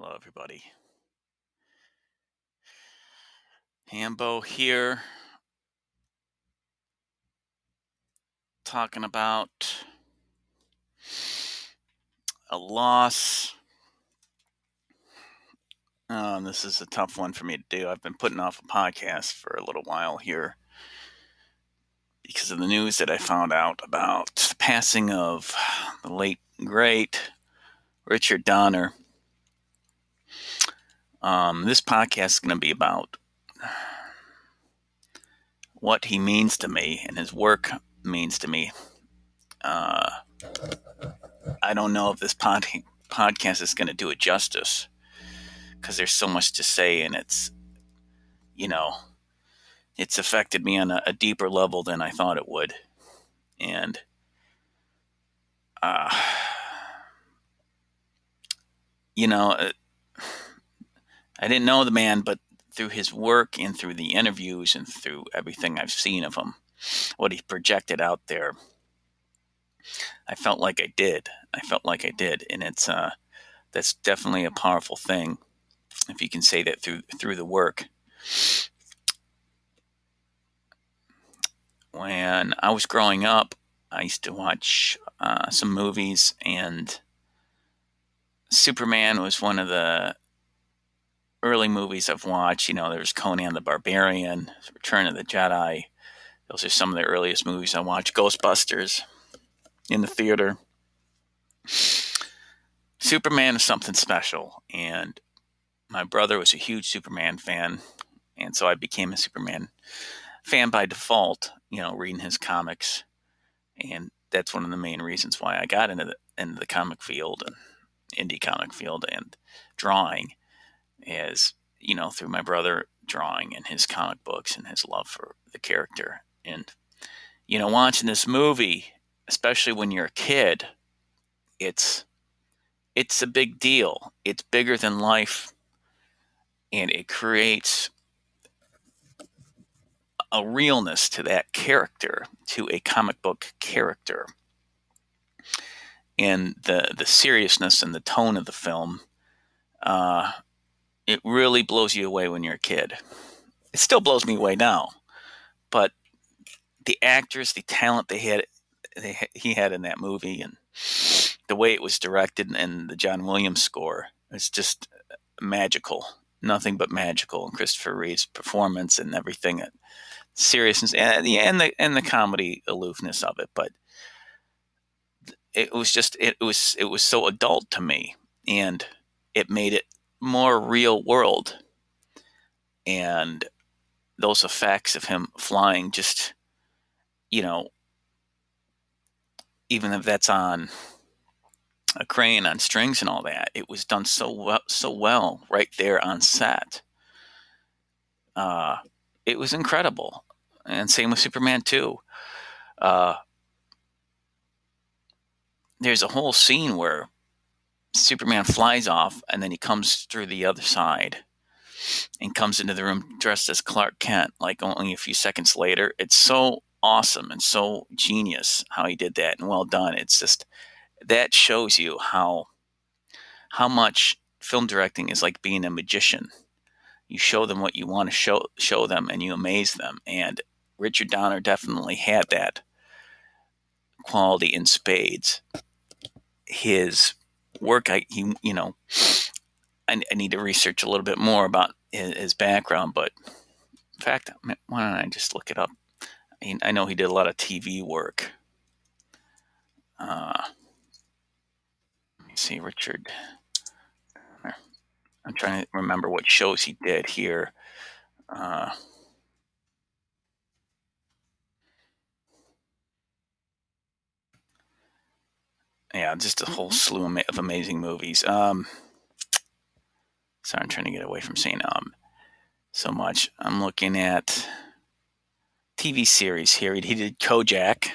Hello, everybody. Hambo here, talking about a loss. Um, this is a tough one for me to do. I've been putting off a podcast for a little while here because of the news that I found out about the passing of the late, great Richard Donner. Um, this podcast is going to be about what he means to me and his work means to me. Uh, I don't know if this pod- podcast is going to do it justice because there's so much to say and it's, you know, it's affected me on a, a deeper level than I thought it would. And, uh, you know, uh, I didn't know the man, but through his work and through the interviews and through everything I've seen of him, what he projected out there, I felt like I did. I felt like I did, and it's uh, that's definitely a powerful thing, if you can say that through through the work. When I was growing up, I used to watch uh, some movies, and Superman was one of the early movies I've watched. You know, there's Conan the Barbarian, Return of the Jedi. Those are some of the earliest movies I watched. Ghostbusters in the theater. Superman is something special, and my brother was a huge Superman fan, and so I became a Superman fan by default. You know, reading his comics, and that's one of the main reasons why I got into the into the comic field and indie comic field and drawing is you know through my brother drawing and his comic books and his love for the character. And you know watching this movie especially when you're a kid it's it's a big deal. It's bigger than life and it creates a realness to that character to a comic book character. And the the seriousness and the tone of the film uh, it really blows you away when you're a kid. It still blows me away now, but the actors, the talent they had, they, he had in that movie, and the way it was directed, and the John Williams score, it's just magical. Nothing but magical. And Christopher Reeve's performance and everything, seriousness, and the and the and the comedy aloofness of it, but it was just it was it was so adult to me, and it made it more real world. And those effects of him flying just, you know, even if that's on a crane on strings and all that, it was done so well, so well right there on set. Uh, it was incredible, and same with Superman too. Uh, there's a whole scene where Superman flies off and then he comes through the other side and comes into the room dressed as Clark Kent like only a few seconds later. It's so awesome and so genius how he did that and well done. It's just that shows you how how much film directing is like being a magician. You show them what you want to show show them and you amaze them. And Richard Donner definitely had that quality in spades. His work I he you know I, I need to research a little bit more about his, his, background, but in fact, why don't I just look it up? I, mean, I know he did a lot of TV work. Uh, let me see, Richard. I'm trying to remember what shows he did here. Uh, yeah, just a whole mm-hmm. slew of amazing movies. Um, sorry, I'm trying to get away from saying um so much. I'm looking at TV series here. He did Kojak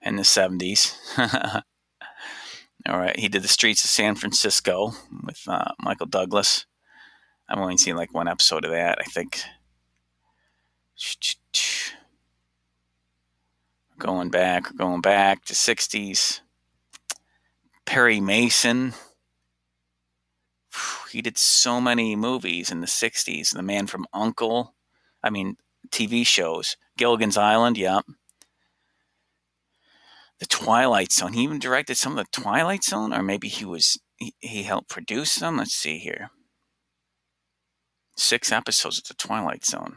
in the 70s. All right, he did The Streets of San Francisco with uh, Michael Douglas. I've only seen like one episode of that, I think. Going back, going back to 60s. Perry Mason. he did so many movies in the 60s. The Man from Uncle, I mean, TV shows. Gilligan's Island, yeah. The Twilight Zone. He even directed some of the Twilight Zone, or maybe he was he, he helped produce them. Let's see here. Six episodes of the Twilight Zone.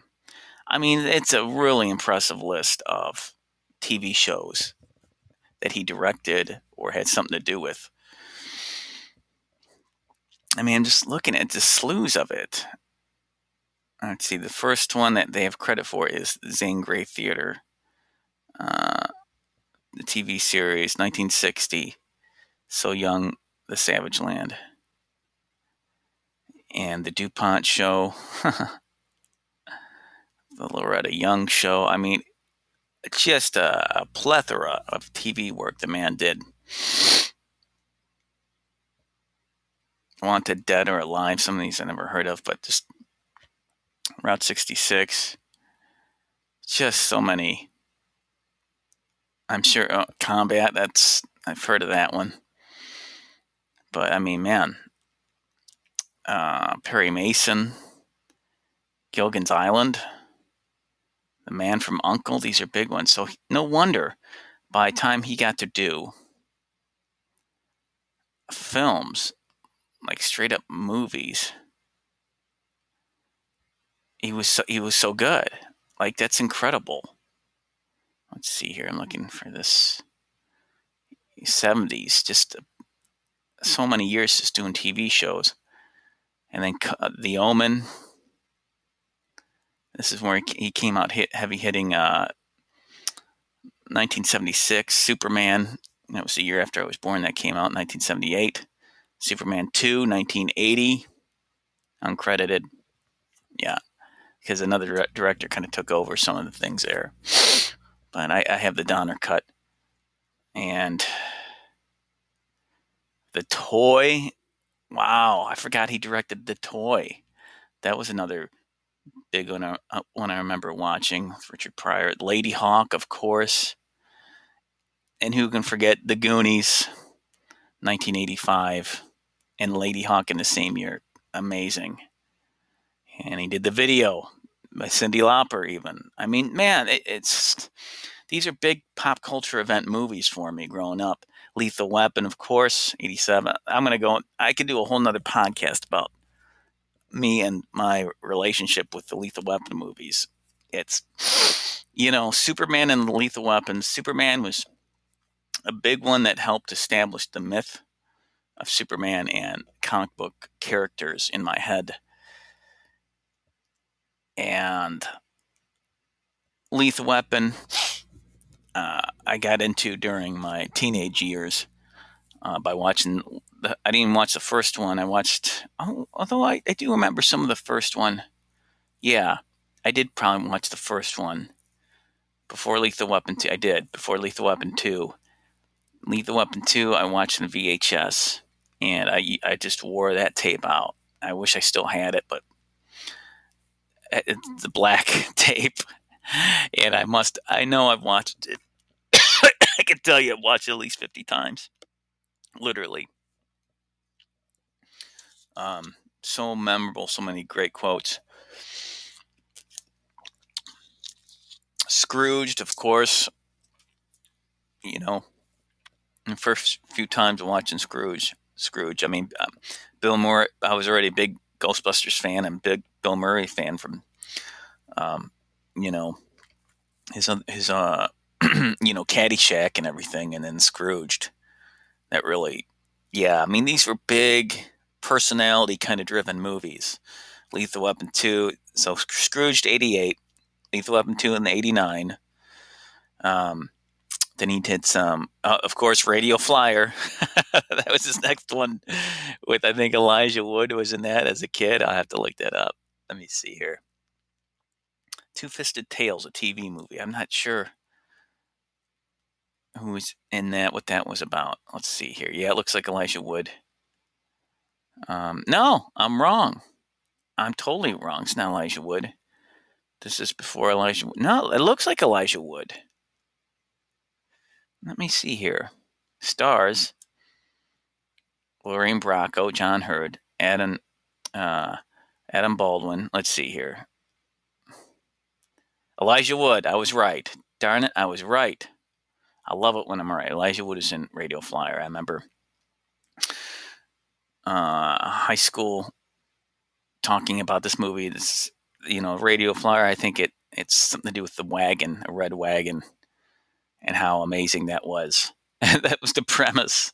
I mean, it's a really impressive list of TV shows that he directed or had something to do with. I mean, I'm just looking at the slews of it. Let's see, the first one that they have credit for is Zane Grey Theater, uh, the TV series, 1960. So Young, The Savage Land. And The DuPont Show, the Loretta Young Show. I mean, just a, a plethora of TV work the man did. Wanted Dead or Alive, some of these I never heard of, but just Route 66. Just so many. I'm sure uh, Combat, that's, I've heard of that one. But I mean, man, uh, Perry Mason, Gilligan's Island, The Man from Uncle, these are big ones. So no wonder by time he got to do films like straight up movies. He was so, he was so good. Like that's incredible. Let's see here. I'm looking for this 70s. Just so many years just doing TV shows, and then uh, The Omen. This is where he came out hit, heavy hitting. Uh, 1976 Superman. That was the year after I was born. That came out 1978. Superman 2, 1980, uncredited. Yeah, because another director kind of took over some of the things there. But I, I have the Donner cut. And the toy. Wow, I forgot he directed the toy. That was another big one. I, uh, one I remember watching Richard Pryor. Ladyhawke, of course. And who can forget the Goonies, 1985 and Ladyhawke in the same year. Amazing. And he did the video by Cyndi Lauper, even. I mean, man, it, it's these are big pop culture event movies for me growing up. Lethal Weapon, of course, 87. I'm going to go, I could do a whole nother podcast about me and my relationship with the Lethal Weapon movies. It's, you know, Superman and the Lethal Weapon. Superman was a big one that helped establish the myth of Superman and comic book characters in my head. And Lethal Weapon, uh, I got into during my teenage years uh, by watching. The, I didn't watch the first one. I watched, oh, although I, I do remember some of the first one. Yeah, I did probably watch the first one before Lethal Weapon 2. I did before Lethal Weapon 2. Lethal Weapon 2, I watched in VHS and I I just wore that tape out. I wish I still had it, but it's the black tape, and I must. I know I've watched it. I can tell you I've watched it at least fifty times, literally. Um, so memorable, so many great quotes. Scrooged, of course. You know, the first few times watching Scrooge, Scrooge. I mean, um, Bill Murray. I was already a big Ghostbusters fan and big Bill Murray fan from, um, you know, his his uh, you know, Caddyshack and everything, and then Scrooged. That really, yeah. I mean, these were big personality kind of driven movies. Lethal Weapon two. So Scrooged eighty eight, Lethal Weapon two in the eighty nine. Um, then he did some, uh, of course, Radio Flyer. that was his next one with, I think, Elijah Wood was in that as a kid. I'll have to look that up. Let me see here. Two Fisted Tales, a TV movie. I'm not sure who was in that, what that was about. Let's see here. Yeah, it looks like Elijah Wood. Um, no, I'm wrong. I'm totally wrong. It's not Elijah Wood. This is before Elijah. No, it looks like Elijah Wood. Let me see here. Stars Lorraine Bracco, John Heard, Adam Uh, Adam Baldwin. Let's see here. Elijah Wood. I was right. Darn it, I was right. I love it when I'm right. Elijah Wood is in Radio Flyer. I remember uh, high school talking about this movie. This, you know, Radio Flyer. I think it it's something to do with the wagon, a red wagon, and how amazing that was. that was the premise,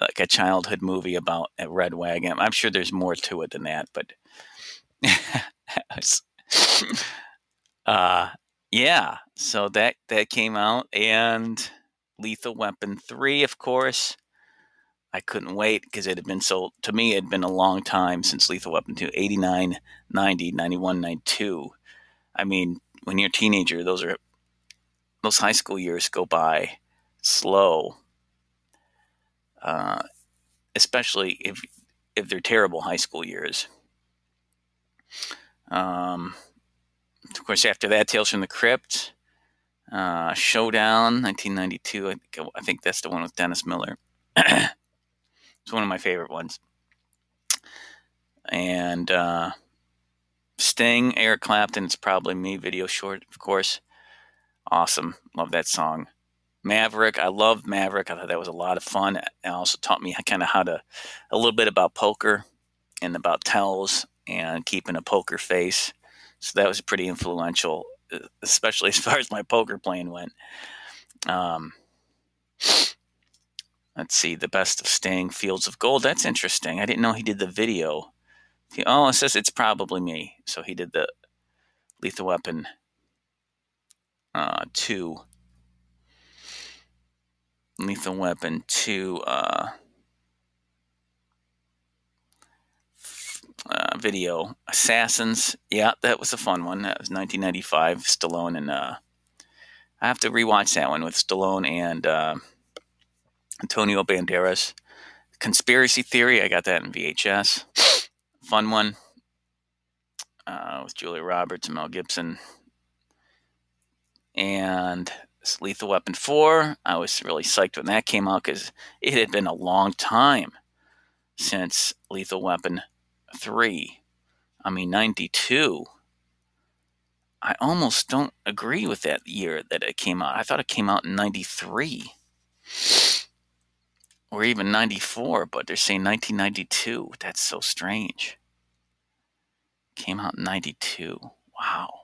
like a childhood movie about a red wagon. I'm sure there's more to it than that, but uh, yeah. So that that came out, and Lethal Weapon three, of course. I couldn't wait because it had been so, to me, it had been a long time since Lethal Weapon 2, 89, 90, 91, 92. I mean, when you're a teenager, those are, those high school years go by slow. Uh, especially if, if they're terrible high school years. Um, of course, after that, Tales from the Crypt, uh, Showdown, 1992. I think, I think that's the one with Dennis Miller. It's one of my favorite ones. And uh, Sting, Eric Clapton, it's probably me, video short, of course. Awesome. Love that song. Maverick, I love Maverick. I thought that was a lot of fun. It also taught me kind of how to, a little bit about poker and about tells and keeping a poker face. So that was pretty influential, especially as far as my poker playing went. Um, Let's see, the best of Sting, Fields of Gold. That's interesting. I didn't know he did the video. Oh, it says it's probably me. So he did the Lethal Weapon uh, 2. Lethal Weapon 2 uh, uh, video. Assassins. Yeah, that was a fun one. That was 1995. Stallone and. Uh, I have to rewatch that one with Stallone and. Uh, Antonio Banderas. Conspiracy Theory, I got that in VHS. Fun one uh, with Julia Roberts and Mel Gibson. And Lethal Weapon 4, I was really psyched when that came out because it had been a long time since Lethal Weapon 3. I mean, 92. I almost don't agree with that year that it came out. I thought it came out in 93 or even 94, but they're saying 1992. That's so strange. Came out in 92. Wow.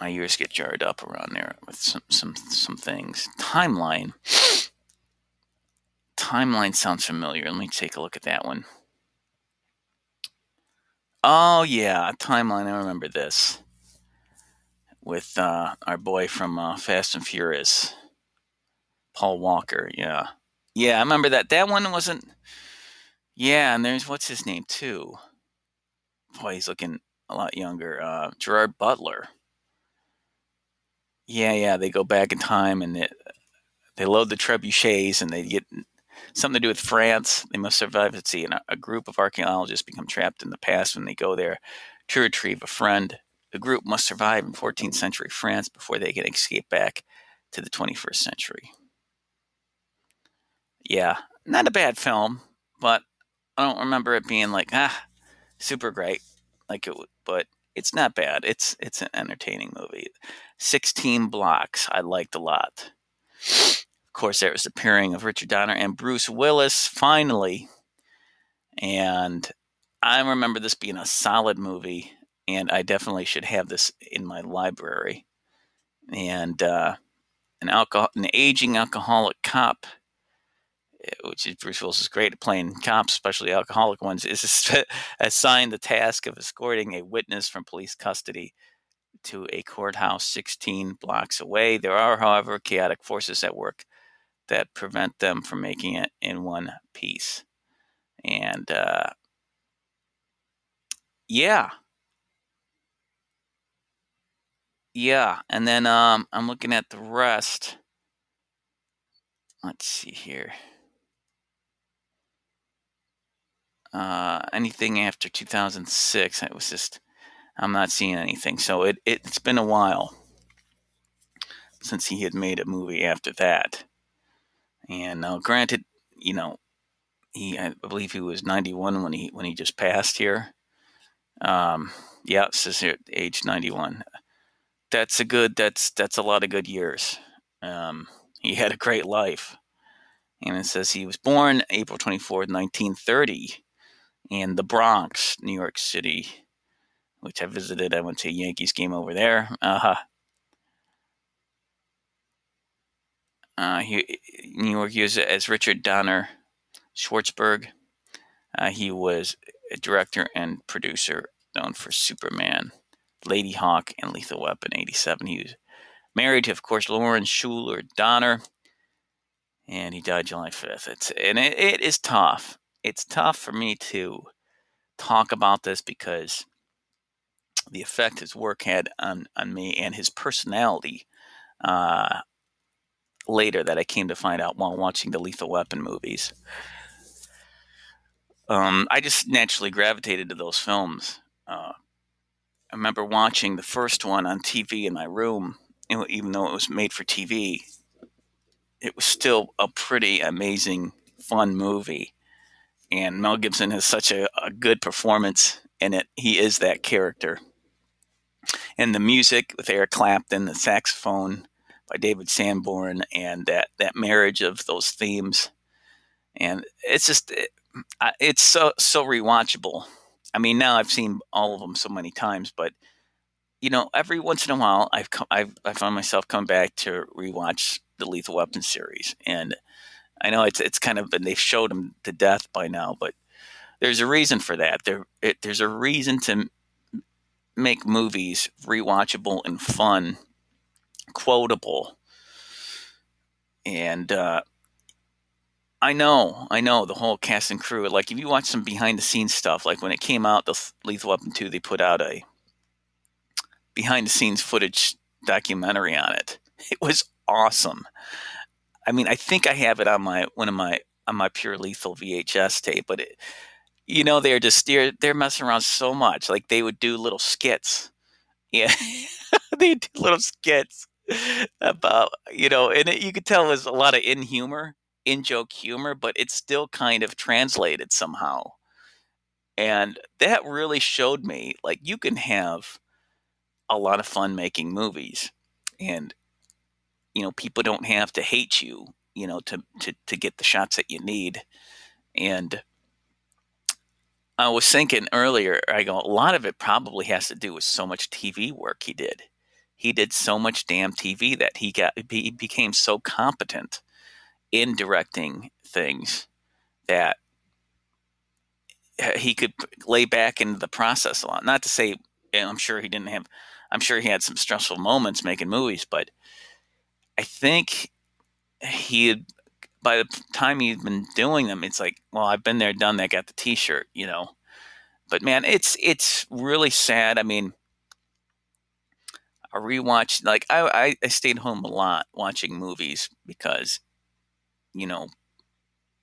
My ears get jarred up around there with some some some things. Timeline. Timeline sounds familiar. Let me take a look at that one. Oh yeah, Timeline. I remember this with uh, our boy from uh, Fast and Furious. Paul Walker, yeah. Yeah, I remember that. That one wasn't. Yeah, and there's what's his name too. Boy, he's looking a lot younger. Uh, Gerard Butler. Yeah, yeah. They go back in time and they they load the trebuchets and they get something to do with France. They must survive. Let's see. And a, a group of archaeologists become trapped in the past when they go there to retrieve a friend. The group must survive in 14th century France before they can escape back to the 21st century yeah, not a bad film, but I don't remember it being like ah super great like it. But it's not bad. It's it's an entertaining movie. Sixteen Blocks I liked a lot. Course, there was the pairing of Richard Donner and Bruce Willis finally, and I remember this being a solid movie, and I definitely should have this in my library. And uh, an alcohol, an aging alcoholic cop which is Bruce Willis is great at playing cops, especially alcoholic ones, is assigned the task of escorting a witness from police custody to a courthouse 16 blocks away. There are, however, chaotic forces at work that prevent them from making it in one piece. And uh, yeah. Yeah. And then um, I'm looking at the rest. Let's see here. uh, anything after 2006. It was just I'm not seeing anything. So it, it has been a while since he had made a movie after that. And now, granted, you know, he I believe he was 91 when he when he just passed here. Um, yeah, says here age 91. That's a good. That's that's a lot of good years. Um, he had a great life, and it says he was born April 24, 1930, in the Bronx, New York City, which I visited. I went to a Yankees game over there. Uh-huh. Uh, he, New York, was as Richard Donner Schwartzberg. Uh, he was a director and producer known for Superman, Ladyhawke, and Lethal Weapon 87. He was married to, of course, Lauren Shuler Donner, and he died July 5th. It's, and it, it is tough. It's tough for me to talk about this because the effect his work had on, on me and his personality uh, later that I came to find out while watching the Lethal Weapon movies. Um, I just naturally gravitated to those films. Uh, I remember watching the first one on TV in my room, even though it was made for TV. It was still a pretty amazing, fun movie. And Mel Gibson has such a, a good performance in it. He is that character. And the music with Eric Clapton, the saxophone by David Sanborn, and that, that marriage of those themes. And it's just, it, it's so, so rewatchable. I mean, now I've seen all of them so many times, but you know, every once in a while, I've come, I've I found myself coming back to rewatch the Lethal Weapon series, and I know it's it's kind of been they've showed them to death by now, but there's a reason for that. There it, there's a reason to make movies rewatchable and fun, quotable, and uh, I know, I know the whole cast and crew. Like if you watch some behind the scenes stuff, like when it came out, the Lethal Weapon two, they put out a behind the scenes footage documentary on it. It was awesome. I mean, I think I have it on my one of my on my pure lethal VHS tape, but it, you know, they're just they're they're messing around so much. Like they would do little skits. Yeah, they do little skits about you know, and it, you could tell there's a lot of in humor in joke humor, but it's still kind of translated somehow. And that really showed me like you can have a lot of fun making movies and you know people don't have to hate you you know to to to get the shots that you need and I was thinking earlier I go a lot of it probably has to do with so much TV work he did he did so much damn TV that he got he became so competent in directing things that he could lay back into the process a lot. Not to say, I'm sure he didn't have, I'm sure he had some stressful moments making movies, but I think he had, by the time he'd been doing them, it's like, well, I've been there, done that, got the T-shirt, you know. But man, it's it's really sad. I mean, I rewatched like I, I I stayed home a lot watching movies because you know,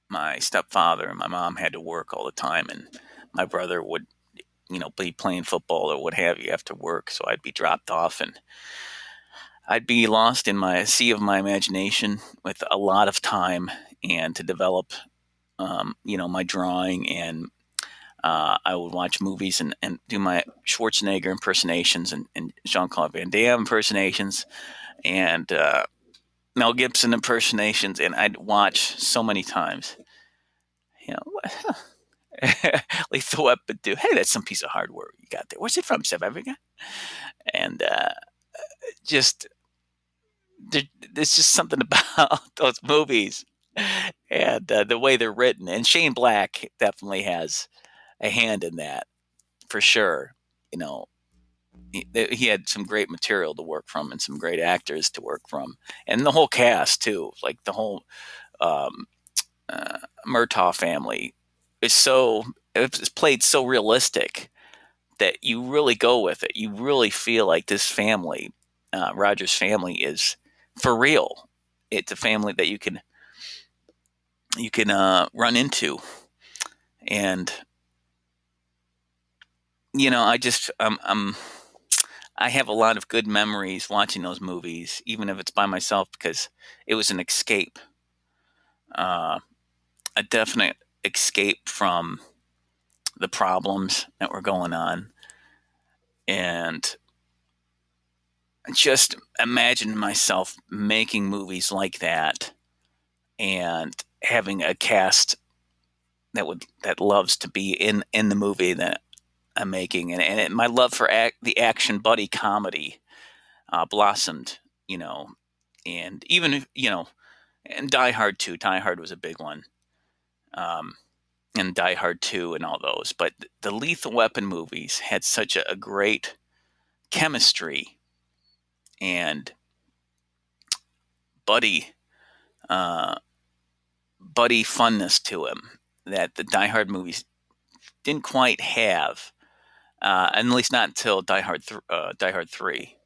my stepfather and my mom had to work all the time, and my brother would, you know, be playing football or what have you after work. So I'd be dropped off, and I'd be lost in my sea of my imagination with a lot of time and to develop, um, you know, my drawing and. Uh, I would watch movies and, and do my Schwarzenegger impersonations and, and Jean Claude Van Damme impersonations. And uh, Mel Gibson impersonations, and I'd watch so many times. You know. Lethal Weapon do. Hey, that's some piece of hardware you got there. Where's it from? South Africa? And uh, just there, there's just something about those movies and uh, the way they're written. And Shane Black definitely has a hand in that for sure. You know, he, had some great material to work from and some great actors to work from, and the whole cast too. Like the whole um, uh, Murtaugh family is so it's played so realistic that you really go with it. You really feel like this family, uh, Rogers family, is for real. It's a family that you can you can uh, run into, and you know, I just I'm, I'm I have a lot of good memories watching those movies, even if it's by myself, because it was an escape. Uh, a definite escape from the problems that were going on and just imagine myself making movies like that and having a cast that would that loves to be in in the movie that I'm making and, and it, my love for act, the action buddy comedy uh, blossomed you know and even you know and Die Hard too. Die Hard was a big one um, and Die Hard 2 and all those. But the Lethal Weapon movies had such a, a great chemistry and buddy uh, buddy funness to him that the Die Hard movies didn't quite have, uh, at least not until Die Hard, th- uh, Die Hard Three,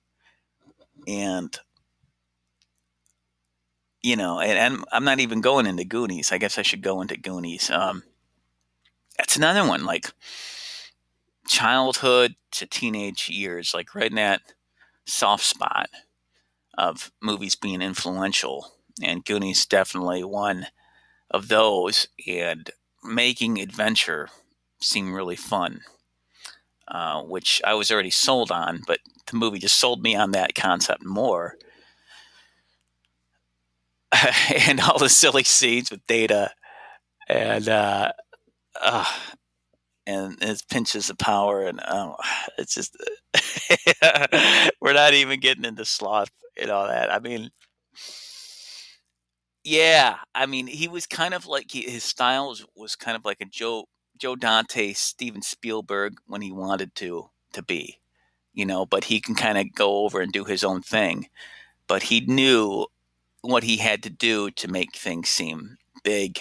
and you know, and, and, I'm not even going into Goonies. I guess I should go into Goonies. Um, that's another one like childhood to teenage years, like right in that soft spot of movies being influential. And Goonies definitely one of those, and making adventure seem really fun, uh, which I was already sold on, but the movie just sold me on that concept more. and all the silly scenes with Data and uh, uh, and his pinches of power, and oh, it's just we're not even getting into sloth and all that. I mean, yeah, I mean, he was kind of like he, his style was, was kind of like a Joe Joe Dante, Steven Spielberg when he wanted to to be, you know. But he can kind of go over and do his own thing. But he knew what he had to do to make things seem big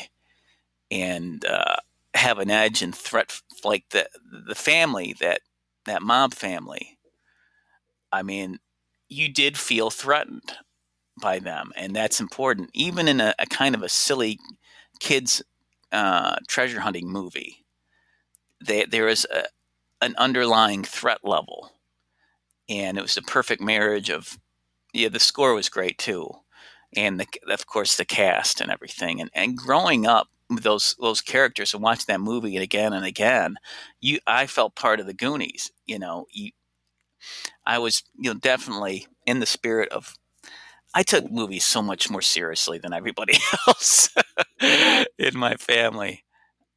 and uh, have an edge and threat like the the family that that mob family i mean you did feel threatened by them and that's important even in a, a kind of a silly kids uh, treasure hunting movie they, there is a, an underlying threat level and it was a perfect marriage of yeah the score was great too and the, of course the cast and everything and, and growing up those those characters and watching that movie again and again, you I felt part of the Goonies. You know, you, I was you know definitely in the spirit of. I took movies so much more seriously than everybody else in my family,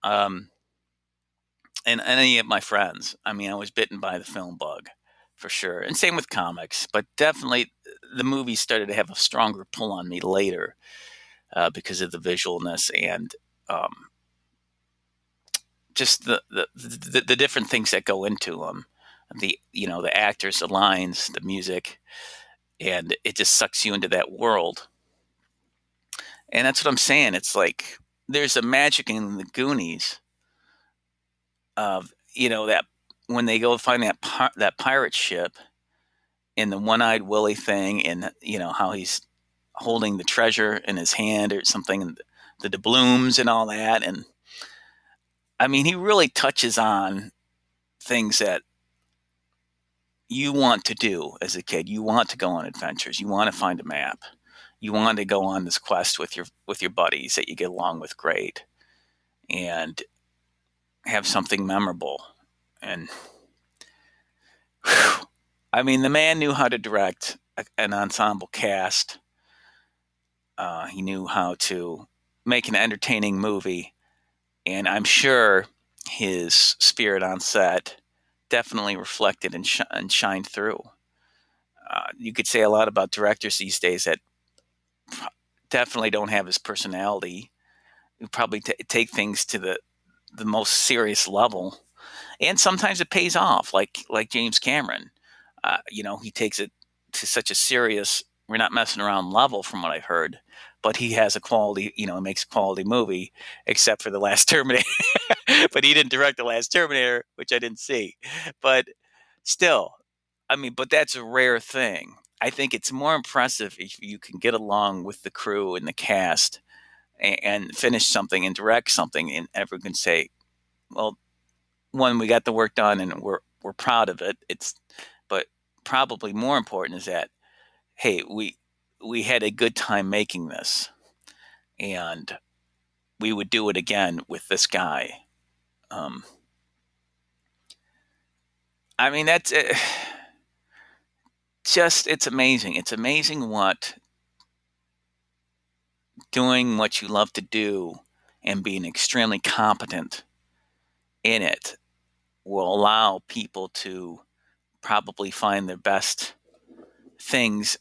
um, and, any of my friends. I mean, I was bitten by the film bug for sure, and same with comics. But definitely, the movies started to have a stronger pull on me later. Uh, because of the visualness and um, just the, the, the the different things that go into them, the you know the actors, the lines, the music, and it just sucks you into that world. And that's what I'm saying. It's like there's a magic in the Goonies of you know that when they go find that that pirate ship and the one-eyed Willie thing, and you know how he's holding the treasure in his hand or something, the doubloons and all that. And I mean, he really touches on things that you want to do as a kid. You want to go on adventures. You want to find a map. You want to go on this quest with your with your buddies that you get along with great, and have something memorable. And whew, I mean, the man knew how to direct an ensemble cast. Uh, he knew how to make an entertaining movie. And I'm sure his spirit on set definitely reflected and, sh- and shined through. Uh, you could say a lot about directors these days that definitely don't have his personality, who probably t- take things to the the most serious level, and sometimes it pays off, like like James Cameron. Uh, you know, he takes it to such a serious, we're not messing around level, from what I've heard, but he has a quality, you know, makes a quality movie, except for the last Terminator. but he didn't direct the last Terminator, which I didn't see. But still, I mean, but that's a rare thing. I think it's more impressive if you can get along with the crew and the cast and, and finish something and direct something, and everyone can say, "Well, one, we got the work done, and we're we're proud of it." It's, but probably more important is that, hey, we we had a good time making this. And we would do it again with this guy. Um, I mean, that's uh, just, it's amazing. It's amazing what doing what you love to do and being extremely competent in it will allow people to probably find their best things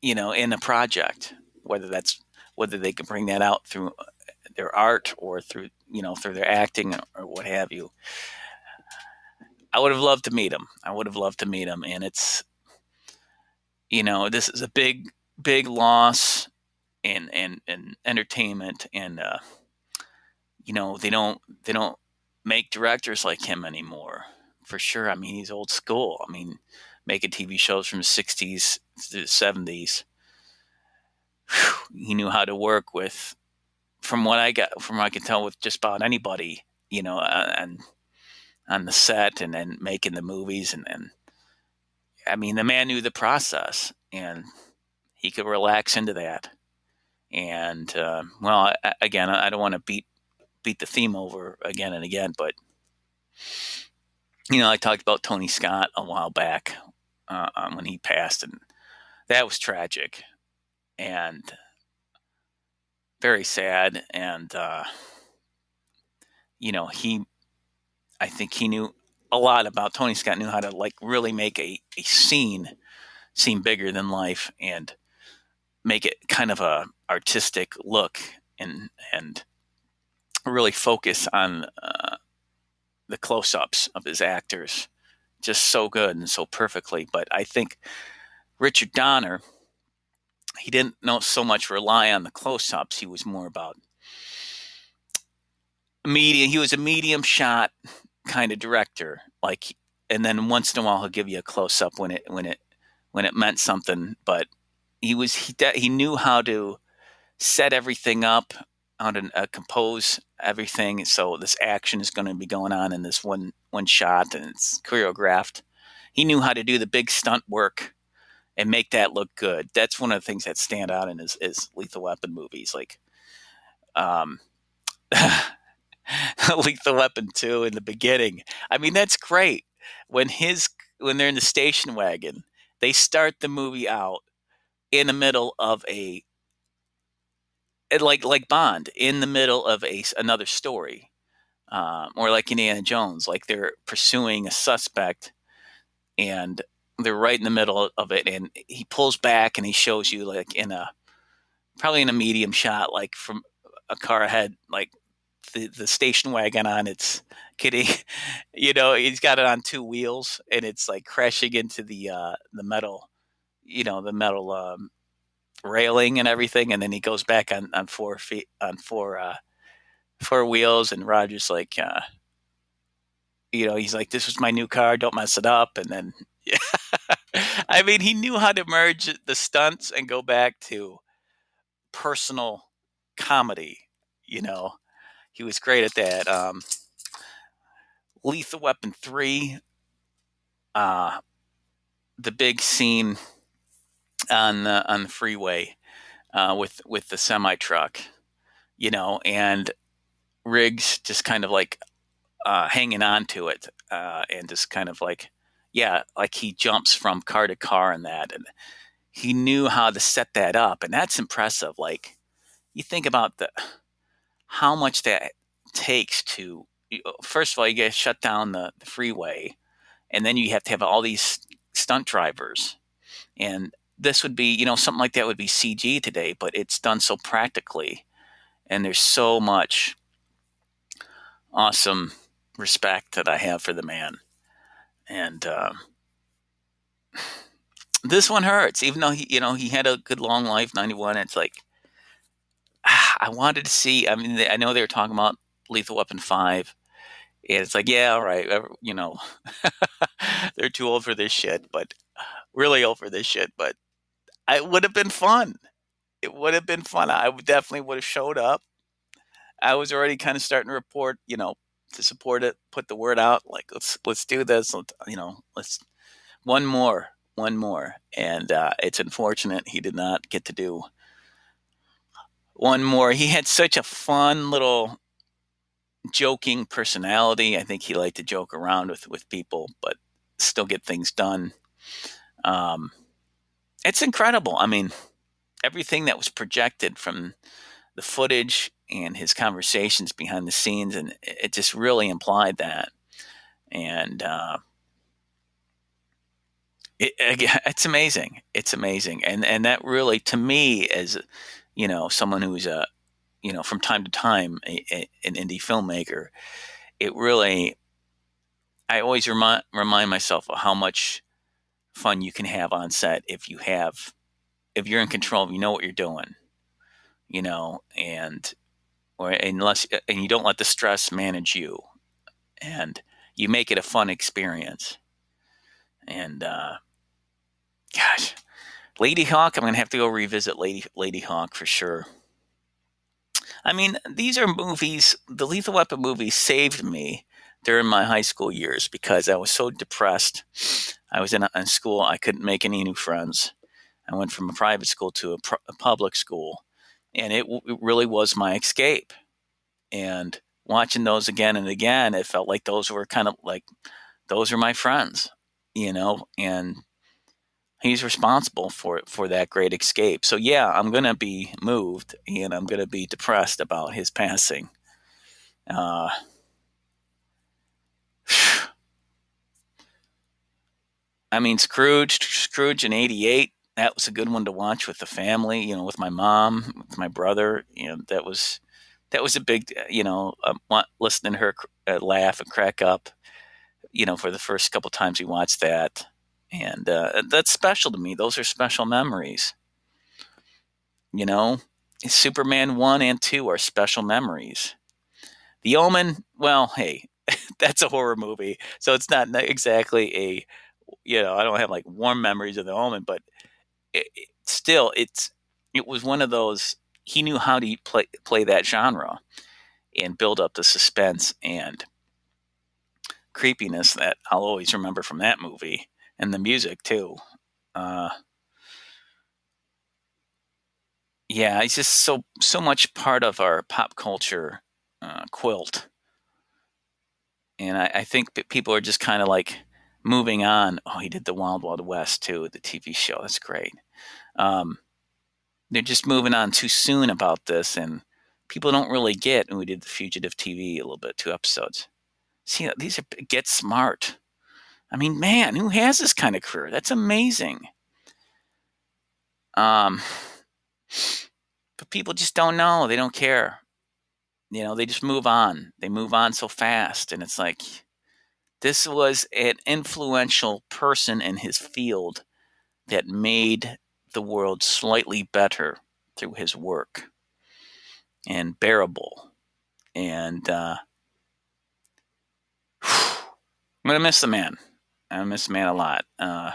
you know in a project whether that's whether they can bring that out through their art or through you know through their acting or what have you. I would have loved to meet him i would have loved to meet him and it's you know this is a big big loss in in, in entertainment and uh you know they don't they don't make directors like him anymore for sure. I mean he's old school. I mean making tv shows from the 60s to the 70s he knew how to work with from what i got from what i can tell with just about anybody you know uh, and on the set and then making the movies and then i mean the man knew the process and he could relax into that and uh, well I, again i don't want to beat beat the theme over again and again but you know i talked about tony scott a while back uh, um, when he passed and that was tragic and very sad. And, uh, you know, he, I think he knew a lot about Tony Scott, knew how to like really make a, a scene seem bigger than life and make it kind of a artistic look and, and really focus on uh, the close ups of his actors just so good and so perfectly. But I think Richard Donner, he didn't know so much rely on the close ups. He was more about medium. He was a medium shot kind of director, like, and then once in a while he'll give you a close up when it when it when it meant something. But he was he he knew how to set everything up, how uh, compose everything. So this action is going to be going on in this one one shot, and it's choreographed. He knew how to do the big stunt work and make that look good. That's one of the things that stand out in his, his Lethal Weapon movies. Like, um, Lethal Weapon 2 in the beginning. I mean, that's great. When his when they're in the station wagon, they start the movie out in the middle of a like like Bond in the middle of a another story, um, or like Indiana Jones, like they're pursuing a suspect, and they're right in the middle of it, and he pulls back and he shows you like in a probably in a medium shot, like from a car ahead, like the the station wagon on its kitty. you know, he's got it on two wheels, and it's like crashing into the uh, the metal, you know, the metal um, railing and everything, and then he goes back on on four feet on four uh, four wheels, and Roger's like. Uh, you know, he's like, "This was my new car. Don't mess it up." And then Yeah. I mean, he knew how to merge the stunts and go back to personal comedy. You know, he was great at that. Um, Lethal Weapon three, uh, the big scene on the on the freeway uh, with with the semi truck, you know, and Riggs just kind of like uh, hanging on to it uh, and just kind of like yeah, like he jumps from car to car and that, and he knew how to set that up, and that's impressive. Like you think about the how much that takes to first of all you get shut down the, the freeway, and then you have to have all these stunt drivers, and this would be you know something like that would be CG today, but it's done so practically, and there's so much awesome respect that I have for the man and uh, this one hurts. Even though he, you know, he had a good long life, ninety one. It's like I wanted to see. I mean, I know they were talking about Lethal Weapon five, and it's like, yeah, all right, you know, they're too old for this shit, but really old for this shit. But it would have been fun. It would have been fun. I definitely would have showed up. I was already kind of starting to report, you know, to support it, put the word out, like let's let's do this. Let's, you know, let's one more, one more. And uh, it's unfortunate he did not get to do one more. He had such a fun little joking personality. I think he liked to joke around with with people, but still get things done. Um, it's incredible. I mean, everything that was projected from the footage and his conversations behind the scenes, and it just really implied that. And uh, it, it's amazing. It's amazing, and and that really, to me, as you know, someone who's a you know from time to time a, a, an indie filmmaker, it really, I always remind remind myself of how much fun you can have on set if you have if you're in control, you know what you're doing, you know, and or unless and you don't let the stress manage you, and you make it a fun experience. And uh, gosh, Ladyhawke, I'm gonna have to go revisit Lady Ladyhawke for sure. I mean, these are movies. The Lethal Weapon movies saved me during my high school years because I was so depressed. I was in, school. I couldn't make any new friends. I went from a private school to a, a public school, and it, it really was my escape. And watching those again and again, it felt like those were kind of like those are my friends, you know. And he's responsible for for that great escape. So yeah, I'm gonna be moved and I'm gonna be depressed about his passing. Uh, I mean, Scrooge, Scrooge in '88 that was a good one to watch with the family. You know, with my mom, with my brother. You know, that was that was a big. You know, um, listening to her uh, laugh and crack up. You know, for the first couple times we watched that, and uh, that's special to me. Those are special memories. You know, Superman one and two are special memories. The Omen, well, hey, that's a horror movie, so it's not exactly a. You know, I don't have like warm memories of the Omen, but it, it, still, it's it was one of those. He knew how to play play that genre and build up the suspense and creepiness that I'll always remember from that movie, and the music too. Uh, yeah, it's just so so much part of our pop culture uh, quilt, and I, I think people are just kind of like moving on. Oh, he did the Wild Wild West too, the TV show. That's great. Um, they're just moving on too soon about this, and people don't really get. And we did the Fugitive TV a little bit, two episodes. See, these are get smart. I mean, man, who has this kind of career? That's amazing. Um, but people just don't know. They don't care. You know, they just move on. They move on so fast, and it's like this was an influential person in his field that made the world slightly better through his work and bearable. And uh, I'm going to miss the man. I miss the man a lot. Uh,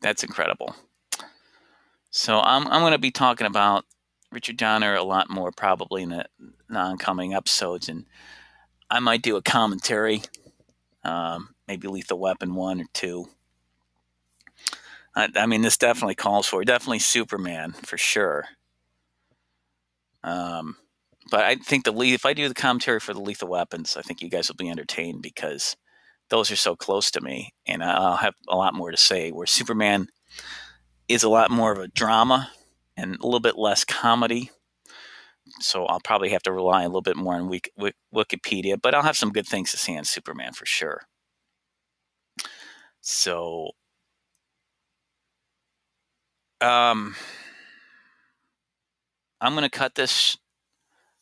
that's incredible. So I'm, I'm going to be talking about Richard Donner a lot more probably in the non-coming episodes, and I might do a commentary, um, maybe Lethal Weapon one or two. I, I, mean, this definitely calls for definitely Superman for sure. Um, but I think the if I do the commentary for the Lethal Weapons, I think you guys will be entertained because those are so close to me, and I'll have a lot more to say. Where Superman is a lot more of a drama and a little bit less comedy. So I'll probably have to rely a little bit more on Wikipedia, but I'll have some good things to say on Superman for sure. So, um, I'm going to cut this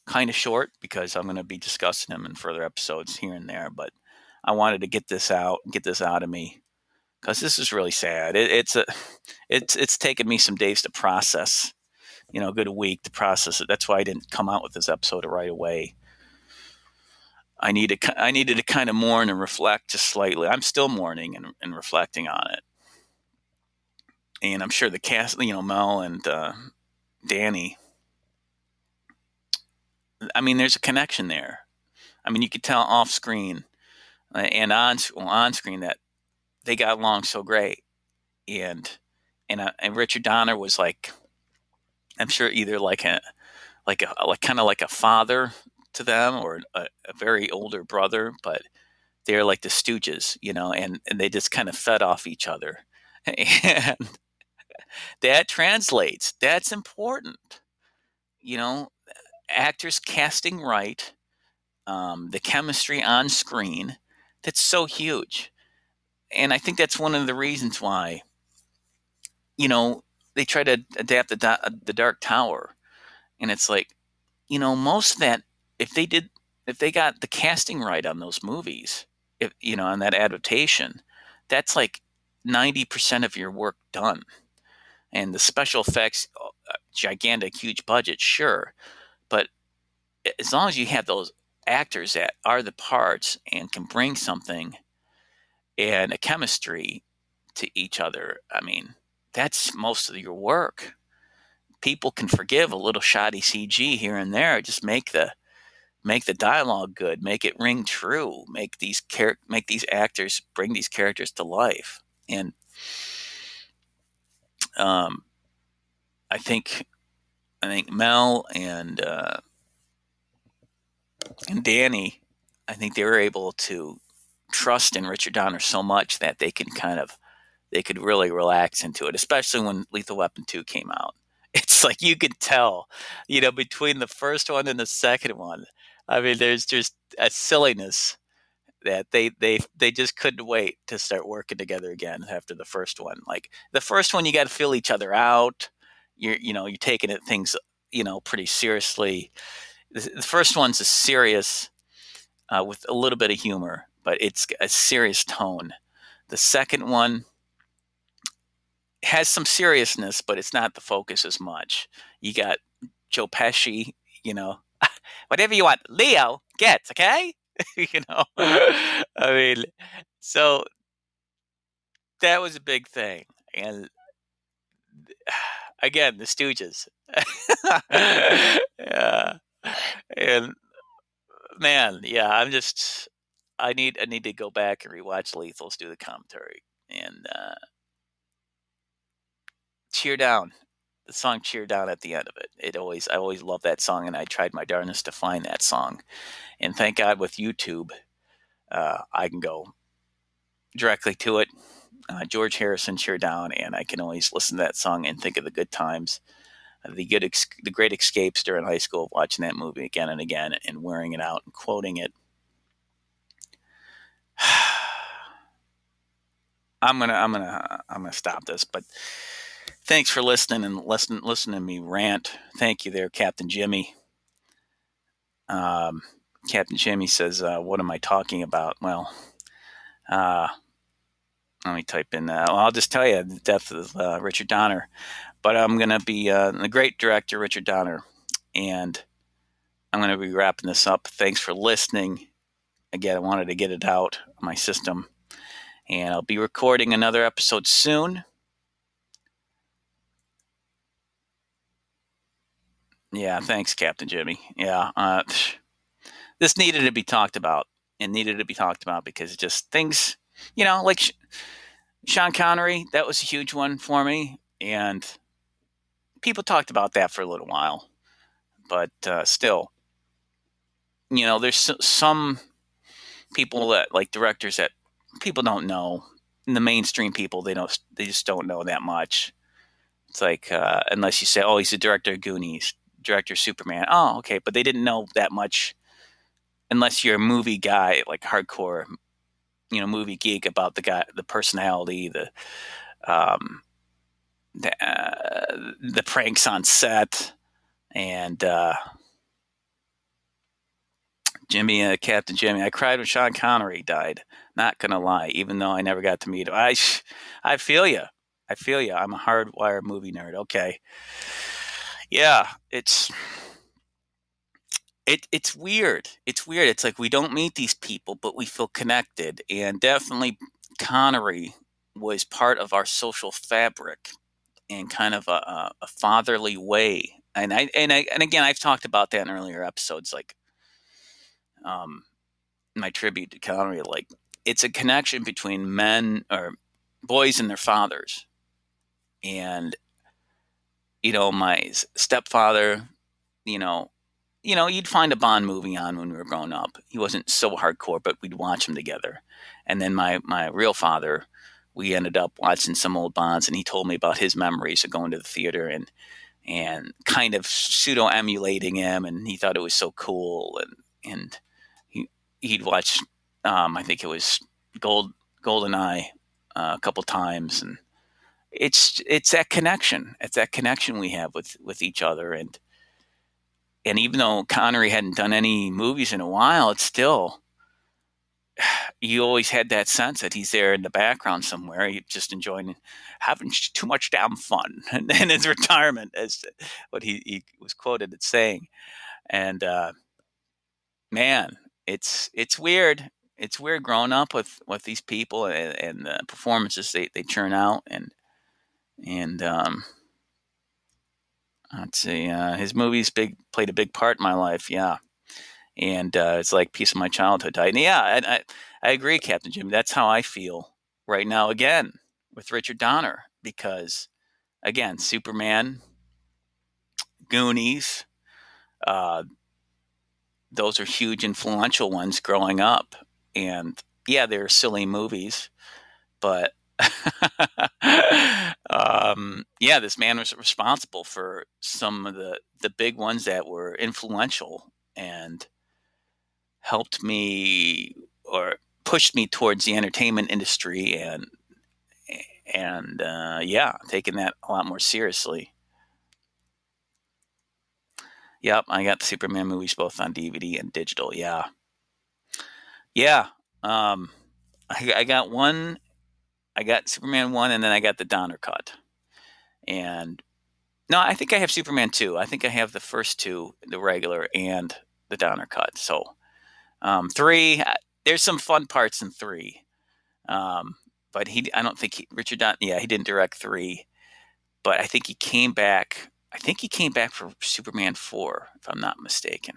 kind of short because I'm going to be discussing him in further episodes here and there. But I wanted to get this out, get this out of me because this is really sad. It, it's a, it's it's taken me some days to process, you know, a good week to process it. That's why I didn't come out with this episode right away. I needed I needed to kind of mourn and reflect just slightly. I'm still mourning and, and reflecting on it, and I'm sure the cast, you know, Mel and uh, Danny. I mean, there's a connection there. I mean, you could tell off screen uh, and on on screen that they got along so great, and and, uh, and Richard Donner was like, I'm sure either like a like a like kind of like a father to them or a, a, very older brother, but they're like the Stooges, you know, and, and they just kind of fed off each other. And that translates. That's important. You know, actors casting right, um, the chemistry on screen, that's so huge. And I think that's one of the reasons why, you know, they try to adapt the, the Dark Tower. And it's like, you know, most of that, if they did, if they got the casting right on those movies, if, you know, on that adaptation, that's like 90% of your work done. And the special effects, uh, gigantic, huge budget, sure. But as long as you have those actors that are the parts and can bring something and a chemistry to each other, I mean, that's most of your work. People can forgive a little shoddy CG here and there. Just make the make the dialogue good, make it ring true, make these char- make these actors bring these characters to life. And um, I think I think Mel and uh, and Danny, I think they were able to trust in Richard Donner so much that they can kind of they could really relax into it, especially when Lethal Weapon 2 came out. It's like you could tell, you know, between the first one and the second one. I mean, there's just a silliness that they they they just couldn't wait to start working together again after the first one. Like the first one, you got to feel each other out. You're you know you're taking it things you know pretty seriously. The, the first one's a serious uh, with a little bit of humor, but it's a serious tone. The second one has some seriousness, but it's not the focus as much. You got Joe Pesci, you know, whatever you want, Leo gets, okay? you know, I mean, so that was a big thing, and again, the Stooges, yeah, and man, yeah, I'm just, I need, I need to go back and rewatch Lethal's do the commentary, and uh, cheer down the song cheer down at the end of it. It always i always love that song and i tried my darnest to find that song. And thank god with youtube uh, i can go directly to it. Uh, george harrison cheer down and i can always listen to that song and think of the good times the good the great escapes during high school of watching that movie again and again and wearing it out and quoting it i'm gonna i'm gonna i'm gonna stop this but thanks for listening and listen, listening to me rant. Thank you there, Captain Jimmy. Um, Captain Jimmy says, uh, "What am I talking about?" Well, uh, let me type in. Uh, I'll just tell you the death of uh, Richard Donner. But I'm to be uh, the great director Richard Donner, and I'm to be wrapping this up. Thanks for listening. Again, I wanted to get it out of my system, and I'll be recording another episode soon. Yeah, thanks, Captain Jimmy. Yeah, uh, this needed to be talked about and needed to be talked about because just things, you know, like Sean Connery, that was a huge one for me, and people talked about that for a little while, but uh, still, you know, there's some people that like directors that people don't know. The mainstream people, they don't, they just don't know that much. It's like uh, unless you say, "Oh, he's the director of Goonies," director Superman. Oh, okay, but they didn't know that much unless you're a movie guy, like hardcore, you know, movie geek about the guy, the personality, the um, the, uh, the pranks on set, and uh, Jimmy, uh, Captain Jimmy. I cried when Sean Connery died. Not gonna lie, even though I never got to meet him. I, I feel you. I feel you. I'm a hardwired movie nerd. Okay yeah, it's it it's weird. It's weird. It's like we don't meet these people, but we feel connected. And definitely Connery was part of our social fabric in kind of a, a fatherly way. And I and I and again I've talked about that in earlier episodes, like um my tribute to Connery, like it's a connection between men or boys and their fathers. and you know my stepfather you know you know you'd find a bond movie on when we were growing up he wasn't so hardcore but we'd watch them together and then my my real father we ended up watching some old bonds and he told me about his memories of going to the theater and and kind of pseudo emulating him and he thought it was so cool and and he'd watch um, I think it was Gold Goldeneye uh, a couple times and it's it's that connection it's that connection we have with with each other and and even though Connery hadn't done any movies in a while it's still you always had that sense that he's there in the background somewhere, just enjoying having too much damn fun in his retirement, as what he, he was quoted as saying. And uh, man, it's it's weird. It's weird growing up with, with these people and, and the performances they, they churn out and and um, let's see, uh, his movies big played a big part in my life. Yeah, and uh, it's like piece of my childhood. And yeah, I, I, I agree, Captain Jim. That's how I feel right now again with Richard Donner because, again, Superman, Goonies, uh, those are huge influential ones growing up. And yeah, they're silly movies, but um, yeah, this man was responsible for some of the the big ones that were influential and helped me or pushed me towards the entertainment industry and and uh, yeah, taking that a lot more seriously. Yep, I got the Superman movies both on DVD and digital. Yeah, yeah. Um, I, I got one. I got Superman one, and then I got the Donner cut. And no, I think I have Superman two. I think I have the first two, the regular and the Donner cut. So um, three, there's some fun parts in three, um, but he, I don't think he, Richard Don, yeah, he didn't direct three, but I think he came back. I think he came back for Superman four, if I'm not mistaken.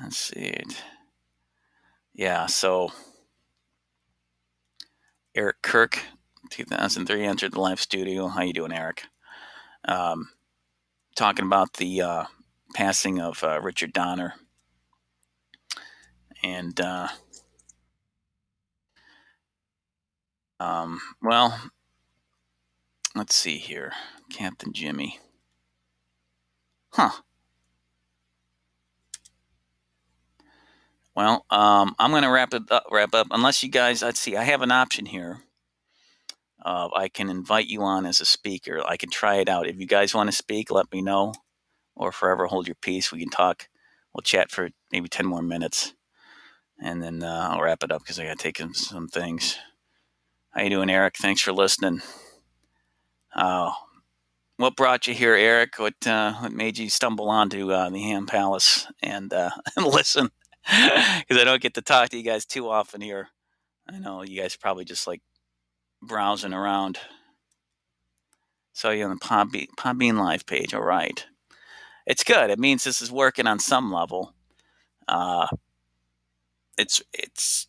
Let's see it. Yeah, so Eric Kirk, 2003, entered the live studio. How you doing, Eric? Um, talking about the uh, passing of uh, Richard Donner. And, uh, um, well, let's see here. Captain Jimmy. Huh. Well, um, I'm going to wrap it up, wrap up. Unless you guys, let's see, I have an option here. Uh, I can invite you on as a speaker. I can try it out. If you guys want to speak, let me know or forever hold your peace. We can talk. We'll chat for maybe 10 more minutes. And then uh, I'll wrap it up because I got to take some, some things. How you doing, Eric? Thanks for listening. Uh, what brought you here, Eric? What uh, what made you stumble onto uh, the Ham Palace and uh, and listen? Because I don't get to talk to you guys too often here. I know you guys probably just like browsing around. Saw you on the Podbean, Podbean Live page. All right it's good. It means this is working on some level. Uh, it's it's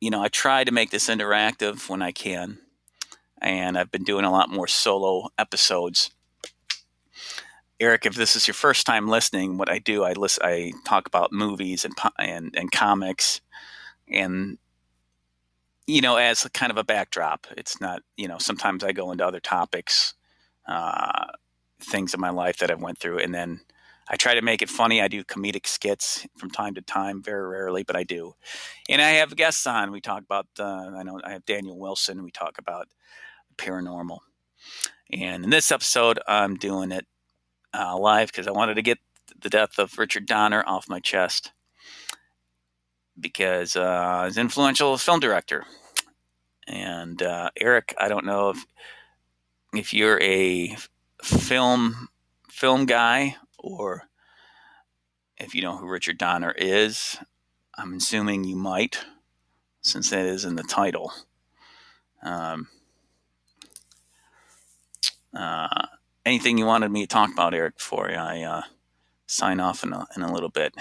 you know I try to make this interactive when I can, and I've been doing a lot more solo episodes. Eric, if this is your first time listening, what I do I list I talk about movies and and and comics, and you know as kind of a backdrop. It's not you know sometimes I go into other topics. Uh, things in my life that I went through, and then I try to make it funny. I do comedic skits from time to time, very rarely, but I do. And I have guests on. We talk about. Uh, I know I have Daniel Wilson. We talk about paranormal. And in this episode, I'm doing it uh, live because I wanted to get the death of Richard Donner off my chest because uh, he's an influential film director. And uh, Eric, I don't know if if you're a film film guy or if you know who Richard Donner is, I'm assuming you might, since that is in the title. Um, uh, anything you wanted me to talk about, Eric, before I uh, sign off in a, in a little bit?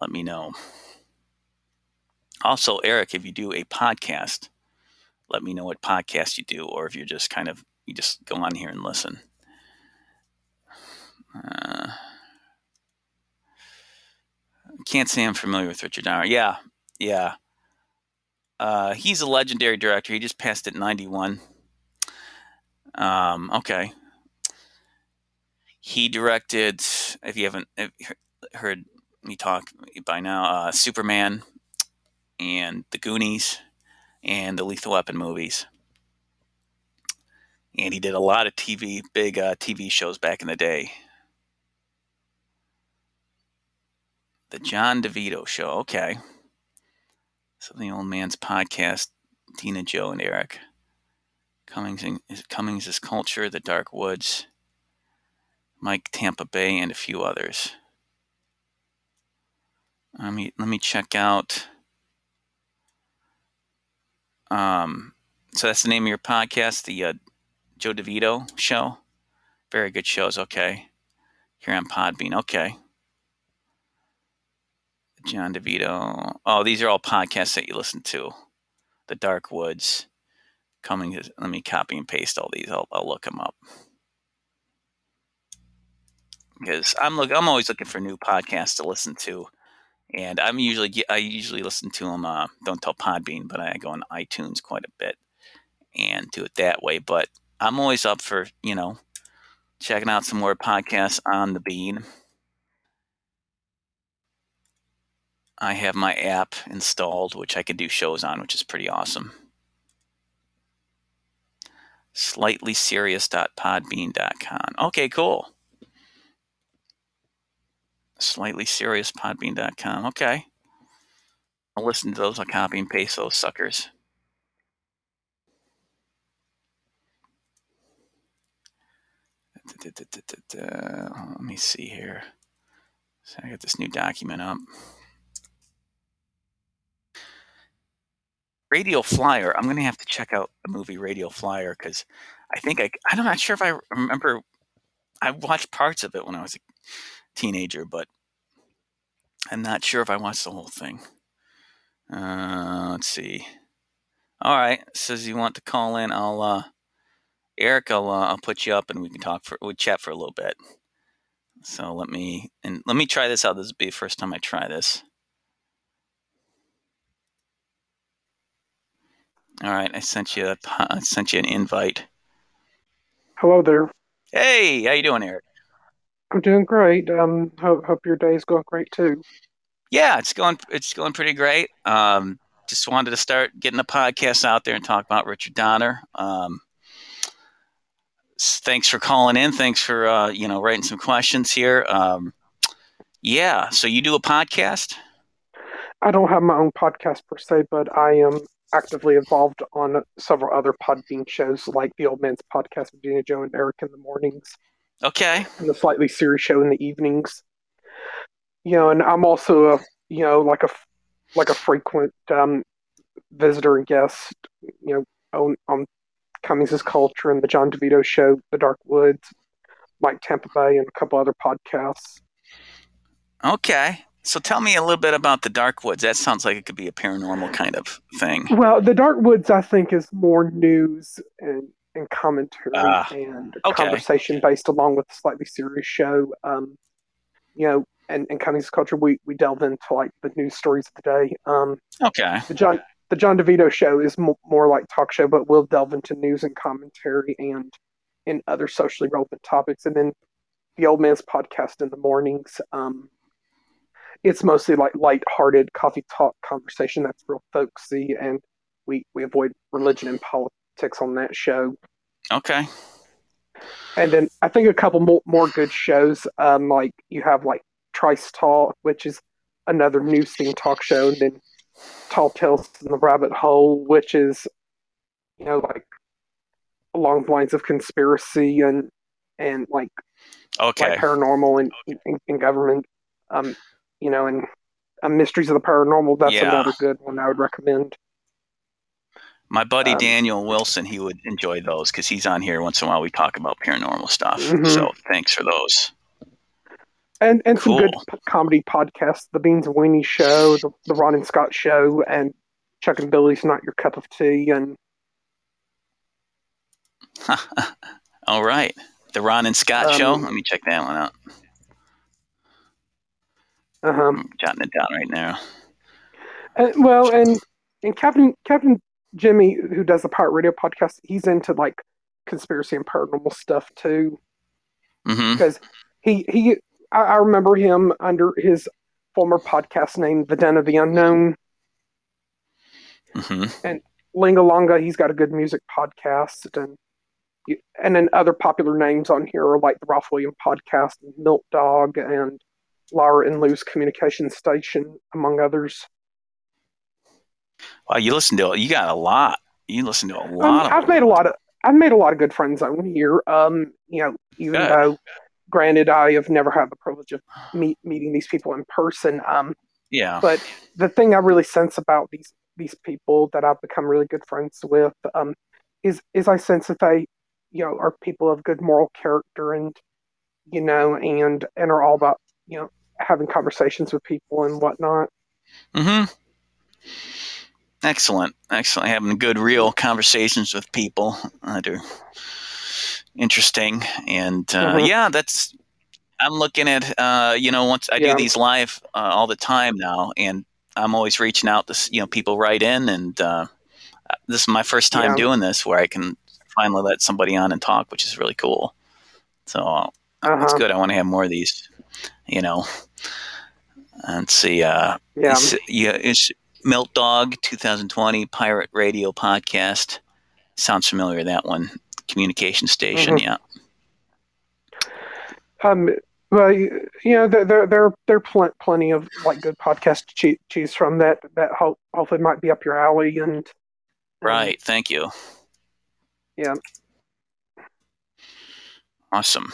Let me know. Also, Eric, if you do a podcast, let me know what podcast you do, or if you're just kind of you just go on here and listen. Uh, can't say I'm familiar with Richard Donner. Yeah, yeah. Uh, he's a legendary director. He just passed at 91. Um, okay. He directed, if you haven't heard me talk by now, uh, Superman and The Goonies and the Lethal Weapon movies. And he did a lot of TV, big uh, TV shows back in the day. The John DeVito Show. Okay. So the old man's podcast, Tina, Joe, and Eric. Cummings, Cummings is Culture, The Dark Woods, Mike Tampa Bay, and a few others. Let me let me check out. Um, so that's the name of your podcast, the uh, Joe DeVito Show. Very good shows. Okay, here on Podbean. Okay, John DeVito. Oh, these are all podcasts that you listen to. The Dark Woods. Coming. is, Let me copy and paste all these. I'll, I'll look them up because I'm look. I'm always looking for new podcasts to listen to and I'm usually I usually listen to them. Uh, don't tell Podbean, but I go on iTunes quite a bit and do it that way. But I'm always up for you know checking out some more podcasts on the Bean. I have my app installed, which I can do shows on, which is pretty awesome. Slightly Okay, cool Slightlyseriouspodbean.com. Okay. I'll listen to those. I'll copy and paste those suckers. Let me see here. So I got this new document up. Radio Flyer. I'm going to have to check out the movie Radio Flyer because I think I, I'm not sure if I remember. I watched parts of it when I was a teenager, but I'm not sure if I watched the whole thing. Uh, let's see. All right, says you want to call in. I'll uh, Eric, I'll uh, I'll put you up and we can talk for we chat for a little bit. So let me and let me try this out. This will be the first time I try this. All right, I sent you a, I sent you an invite. Hello there. Hey, how you doing, Eric? I'm doing great. Um, hope hope your day's going great too. Yeah, it's going it's going pretty great. Um, just wanted to start getting the podcast out there and talk about Richard Donner. Um, thanks for calling in. Thanks for uh, you know writing some questions here. Um, yeah, so you do a podcast? I don't have my own podcast per se, but I am actively involved on several other Podbean shows, like the Old Man's Podcast with Dina Joe and Eric in the mornings. Okay. And the slightly serious show in the evenings. You know, and I'm also a you know like a like a frequent um, visitor and guest. You know, on, on Cummings' Culture and the John DeVito Show, The Dark Woods, Mike Tampa Bay, and a couple other podcasts. Okay. So tell me a little bit about the Dark Woods. That sounds like it could be a paranormal kind of thing. Well, the Dark Woods, I think, is more news and and commentary uh, and okay. conversation based along with a slightly serious show. Um, you know, and, and Cummings culture, we, we delve into like the news stories of the day. Um, okay. The John the John DeVito show is m- more like talk show, but we'll delve into news and commentary and in other socially relevant topics. And then the Old Man's podcast in the mornings. Um, it's mostly like light-hearted coffee talk conversation that's real folksy, and we we avoid religion and politics on that show. Okay. And then I think a couple more, more good shows. Um, like you have like Trice Talk, which is another news scene talk show, and then Tall Tales in the Rabbit Hole, which is you know like along the lines of conspiracy and and like okay like paranormal and, and, and government. Um, you know, and um, Mysteries of the Paranormal. That's yeah. another good one I would recommend. My buddy um, Daniel Wilson, he would enjoy those because he's on here once in a while. We talk about paranormal stuff. Mm-hmm. So thanks for those. And and cool. some good p- comedy podcasts: The Beans and Weenie Show, the, the Ron and Scott Show, and Chuck and Billy's Not Your Cup of Tea, and All right. The Ron and Scott Um, show. Let me check that one out. Uh-huh. I'm jotting it down right now. And, well, and and Captain Captain Jimmy, who does the Pirate Radio podcast, he's into like conspiracy and paranormal stuff too. hmm Because he he, I, I remember him under his former podcast name, The Den of the Unknown. hmm Lingalonga, he's got a good music podcast, and and then other popular names on here are like the Ralph William podcast, and Milk Dog, and Lara and Lou's communication station, among others. Wow, you listen to you got a lot. You listen to a Um, lot. of I've made a lot of I've made a lot of good friends on here. Um, you know, even Good. though, granted, I have never had the privilege of meet, meeting these people in person. Um, Yeah. but the thing I really sense about these these people that I've become really good friends with, um, is is I sense that they, you know, are people of good moral character and, you know, and and are all about you know having conversations with people and whatnot. Mm-hmm. Excellent. Excellent. Having good, real conversations with people that are interesting. And uh, Mhm. yeah, that's, I'm looking at, uh, you know, once I Yeah. do these live uh, all the time now, and I'm always reaching out to, you know, people write in. And uh, this is my first time Yeah. doing this where I can finally let somebody on and talk, which is really cool. So it's Uh-huh. good. I want to have more of these, you know. And see, uh, Yeah. it's, yeah, it's Milk Dog 2020 Pirate Radio Podcast. Sounds familiar, that one. Communication station, Mhm. yeah. Um, well, you know, there there there there are pl- plenty of like good podcasts to choo- choose from that that ho- hopefully might be up your alley. And um, Right. Thank you. Yeah. Awesome.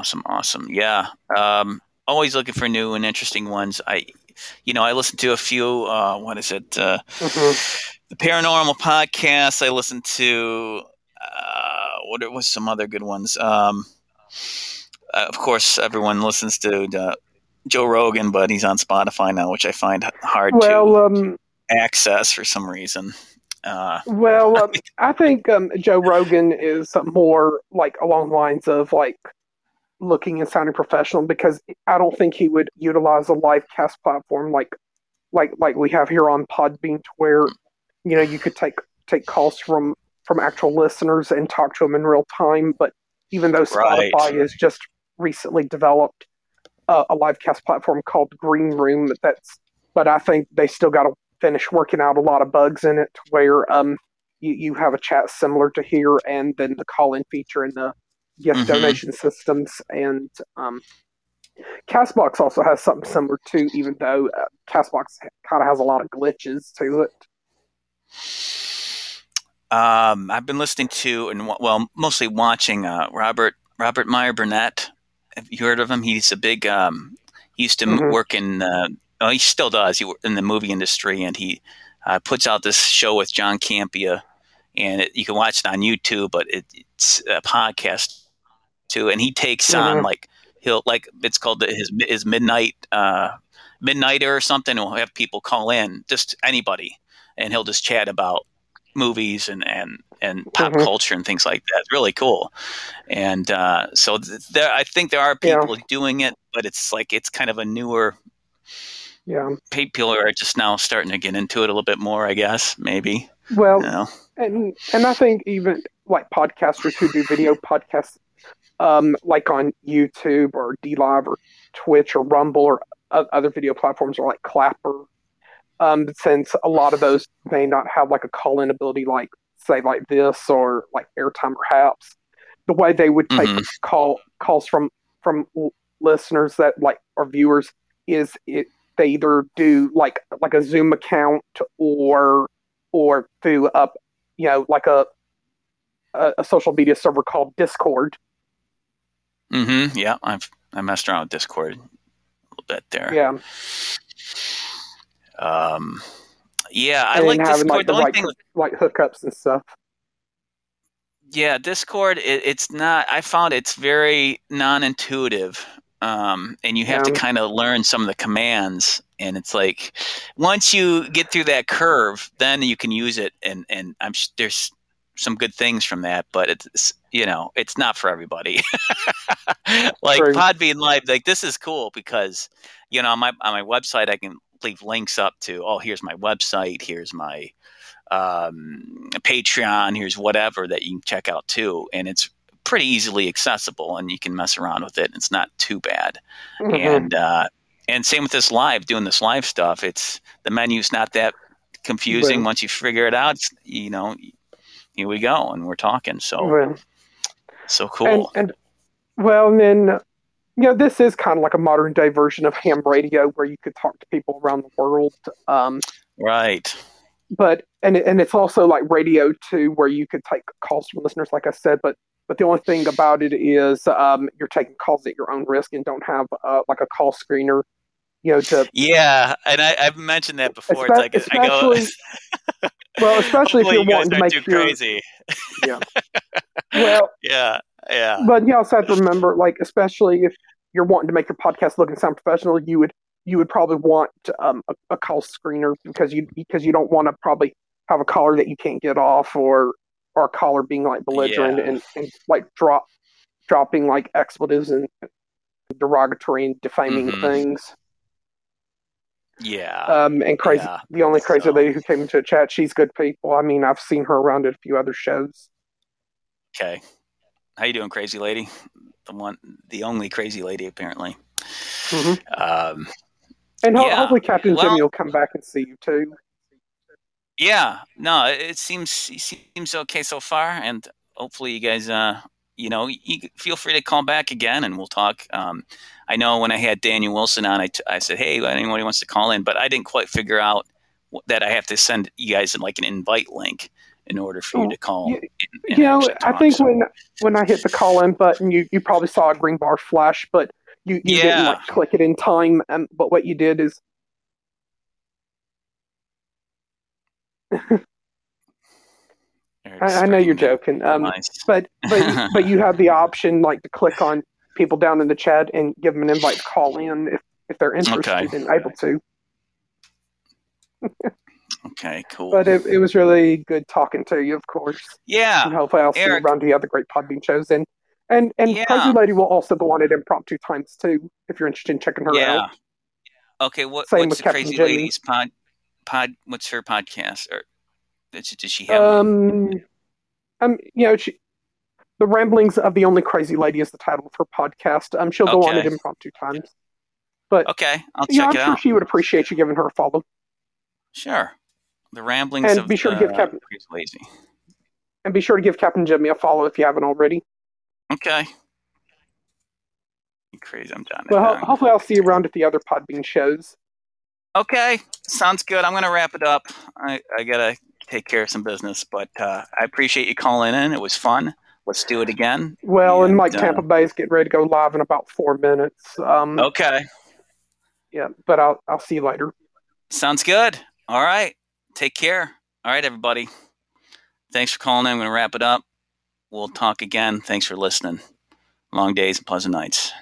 Awesome. Awesome. Yeah. Um, always looking for new and interesting ones. I, you know, I listen to a few. Uh, what is it? Uh, mhm. the paranormal podcast. I listen to. Uh, what was some other good ones? Um, uh, of course, everyone listens to uh, Joe Rogan, but he's on Spotify now, which I find hard well, to um, access for some reason. Uh, well, um, I think um, Joe Rogan is more like along the lines of like looking and sounding professional because I don't think he would utilize a live cast platform like like like we have here on Podbean, to where you know you could take take calls from from actual listeners and talk to them in real time. But even though Spotify Right. has just recently developed a, a live cast platform called Green Room, that's but I think they still got to finish working out a lot of bugs in it to where um you, you have a chat similar to here and then the call in feature and the gift Mhm. donation systems and um Castbox also has something similar too, even though uh, Castbox kind of has a lot of glitches to it. Um, I've been listening to and well, mostly watching uh, Robert Robert Meyer Burnett. Have you heard of him? He's a big. Um, he used to m Mhm. work in. Uh, oh, he still does. He in the movie industry, and he uh, puts out this show with John Campea, and it, you can watch it on YouTube. But it, it's a podcast too, and he takes on Mhm. like he'll like it's called the, his his midnight uh, midnighter or something. And we'll have people call in, just anybody, and he'll just chat about movies and and and pop Mhm. culture and things like that. It's really cool. And uh, so th- there, I think there are Yeah. people doing it, but it's like it's kind of a newer. Yeah. People are just now starting to get into it a little bit more, I guess. Maybe Well, you know. and and I think even like podcasters who do video podcasts, um, like on YouTube or DLive or Twitch or Rumble or other video platforms or like Clapper, um, since a lot of those may not have like a call-in ability, like say like this or like airtime perhaps, the way they would take Mhm. call calls from from listeners that like or viewers is it they either do like like a Zoom account or or through up you know like a a, a social media server called Discord. Hmm Yeah, I've I messed around with Discord a little bit there. Yeah, Um, yeah, I and like having Discord. like the the only right thing, like hookups and stuff. yeah, Discord. It, it's not. I found it's very non-intuitive, um, and you have to kind of learn some of the commands. And it's like once you get through that curve, then you can use it. And and I'm there's some good things from that, but it's you know it's not for everybody. like True. Podbean Live, like this is cool because you know on my on my website I can leave links up to oh here's my website, here's my um, Patreon, here's whatever that you can check out too, and it's pretty easily accessible and you can mess around with it. It's not too bad, Mhm. and uh, and same with this live doing this live stuff. It's the menu's not that confusing Right. once you figure it out. You know, here we go, and we're talking. So Well, so cool. and well, and then you know, this is kind of like a modern day version of ham radio, where you could talk to people around the world. Um, right. but and and it's also like radio too, where you could take calls from listeners, like I said. But but the only thing about it is um, you're taking calls at your own risk and don't have uh, like a call screener, you know, to Yeah, and I, I've mentioned that before. It's like I go. well, especially if you're you wanting to make too your crazy. well, Yeah, yeah, but you also have to remember, like, especially if you're wanting to make your podcast look and sound professional, you would you would probably want um, a, a call screener because you because you don't want to probably have a caller that you can't get off or or a caller being like belligerent Yeah. and, and like drop dropping like expletives and derogatory and defaming Mhm. things. Yeah. Um, and crazy, yeah. the only crazy So- lady who came into the chat, she's good people. I mean, I've seen her around at a few other shows. Okay. How you doing, crazy lady? The one, the only crazy lady, apparently. Mhm. Um, And ho- Yeah. hopefully, Captain Well- Jimmy will come back and see you too. yeah, no, it it seems it seems okay so far, and hopefully you guys, uh, you know, you feel free to call back again, and we'll talk. Um, I know when I had Daniel Wilson on, I, t- I said, hey, anybody wants to call in, but I didn't quite figure out that I have to send you guys like an invite link in order for you to call. you- and- and you know, I think so- when when I hit the call in button, you, you probably saw a green bar flash, but you, you didn't like click it in time. Um, but what you did is I, I know you're joking. Um, Nice. but but but you have the option like to click on people down in the chat and give them an invite to call in if if they're interested Okay. and able to. Okay, cool. But it, it was really good talking to you, of course. yeah, And hopefully I'll see you around the other great Podbean shows. And and and Yeah. Crazy Lady will also go on at impromptu times too, if you're interested in checking her yeah. out. Okay, what, Same what's with the Captain crazy lady's pod? Pod? What's her podcast? Or does, does she have? Um, um, you know, she, the ramblings of the only crazy lady is the title of her podcast. Um, she'll go on at impromptu times. But Okay, I'll you know, check I'm it sure out. she would appreciate you giving her a follow. Sure. The ramblings And of be sure to the, give Captain- Crazy Lazy. And be sure to give Captain Jimmy a follow if you haven't already. Okay. You crazy? I'm done. Well, ho- hopefully I'll see you around at the other Podbean shows. Okay, sounds good. I'm gonna wrap it up. I, I gotta take care of some business, but uh, I appreciate you calling in. It was fun. Let's do it again. Well, and And, Mike uh, Tampa Bay is getting ready to go live in about four minutes. Um, Okay, yeah, but I'll I'll see you later. sounds good. All right, take care. All right, everybody. Thanks for calling in. I'm gonna wrap it up. We'll talk again. Thanks for listening. Long days and pleasant nights.